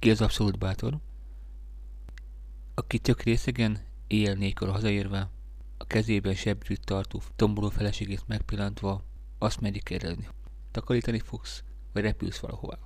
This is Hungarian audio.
Ki az abszolút bátor? Aki tök részegen, éjjel nélkül hazaérve, a kezében sebrűt tartó tomboló feleségét megpillantva, azt merik kérdezni. Takarítani fogsz, vagy repülsz valahová?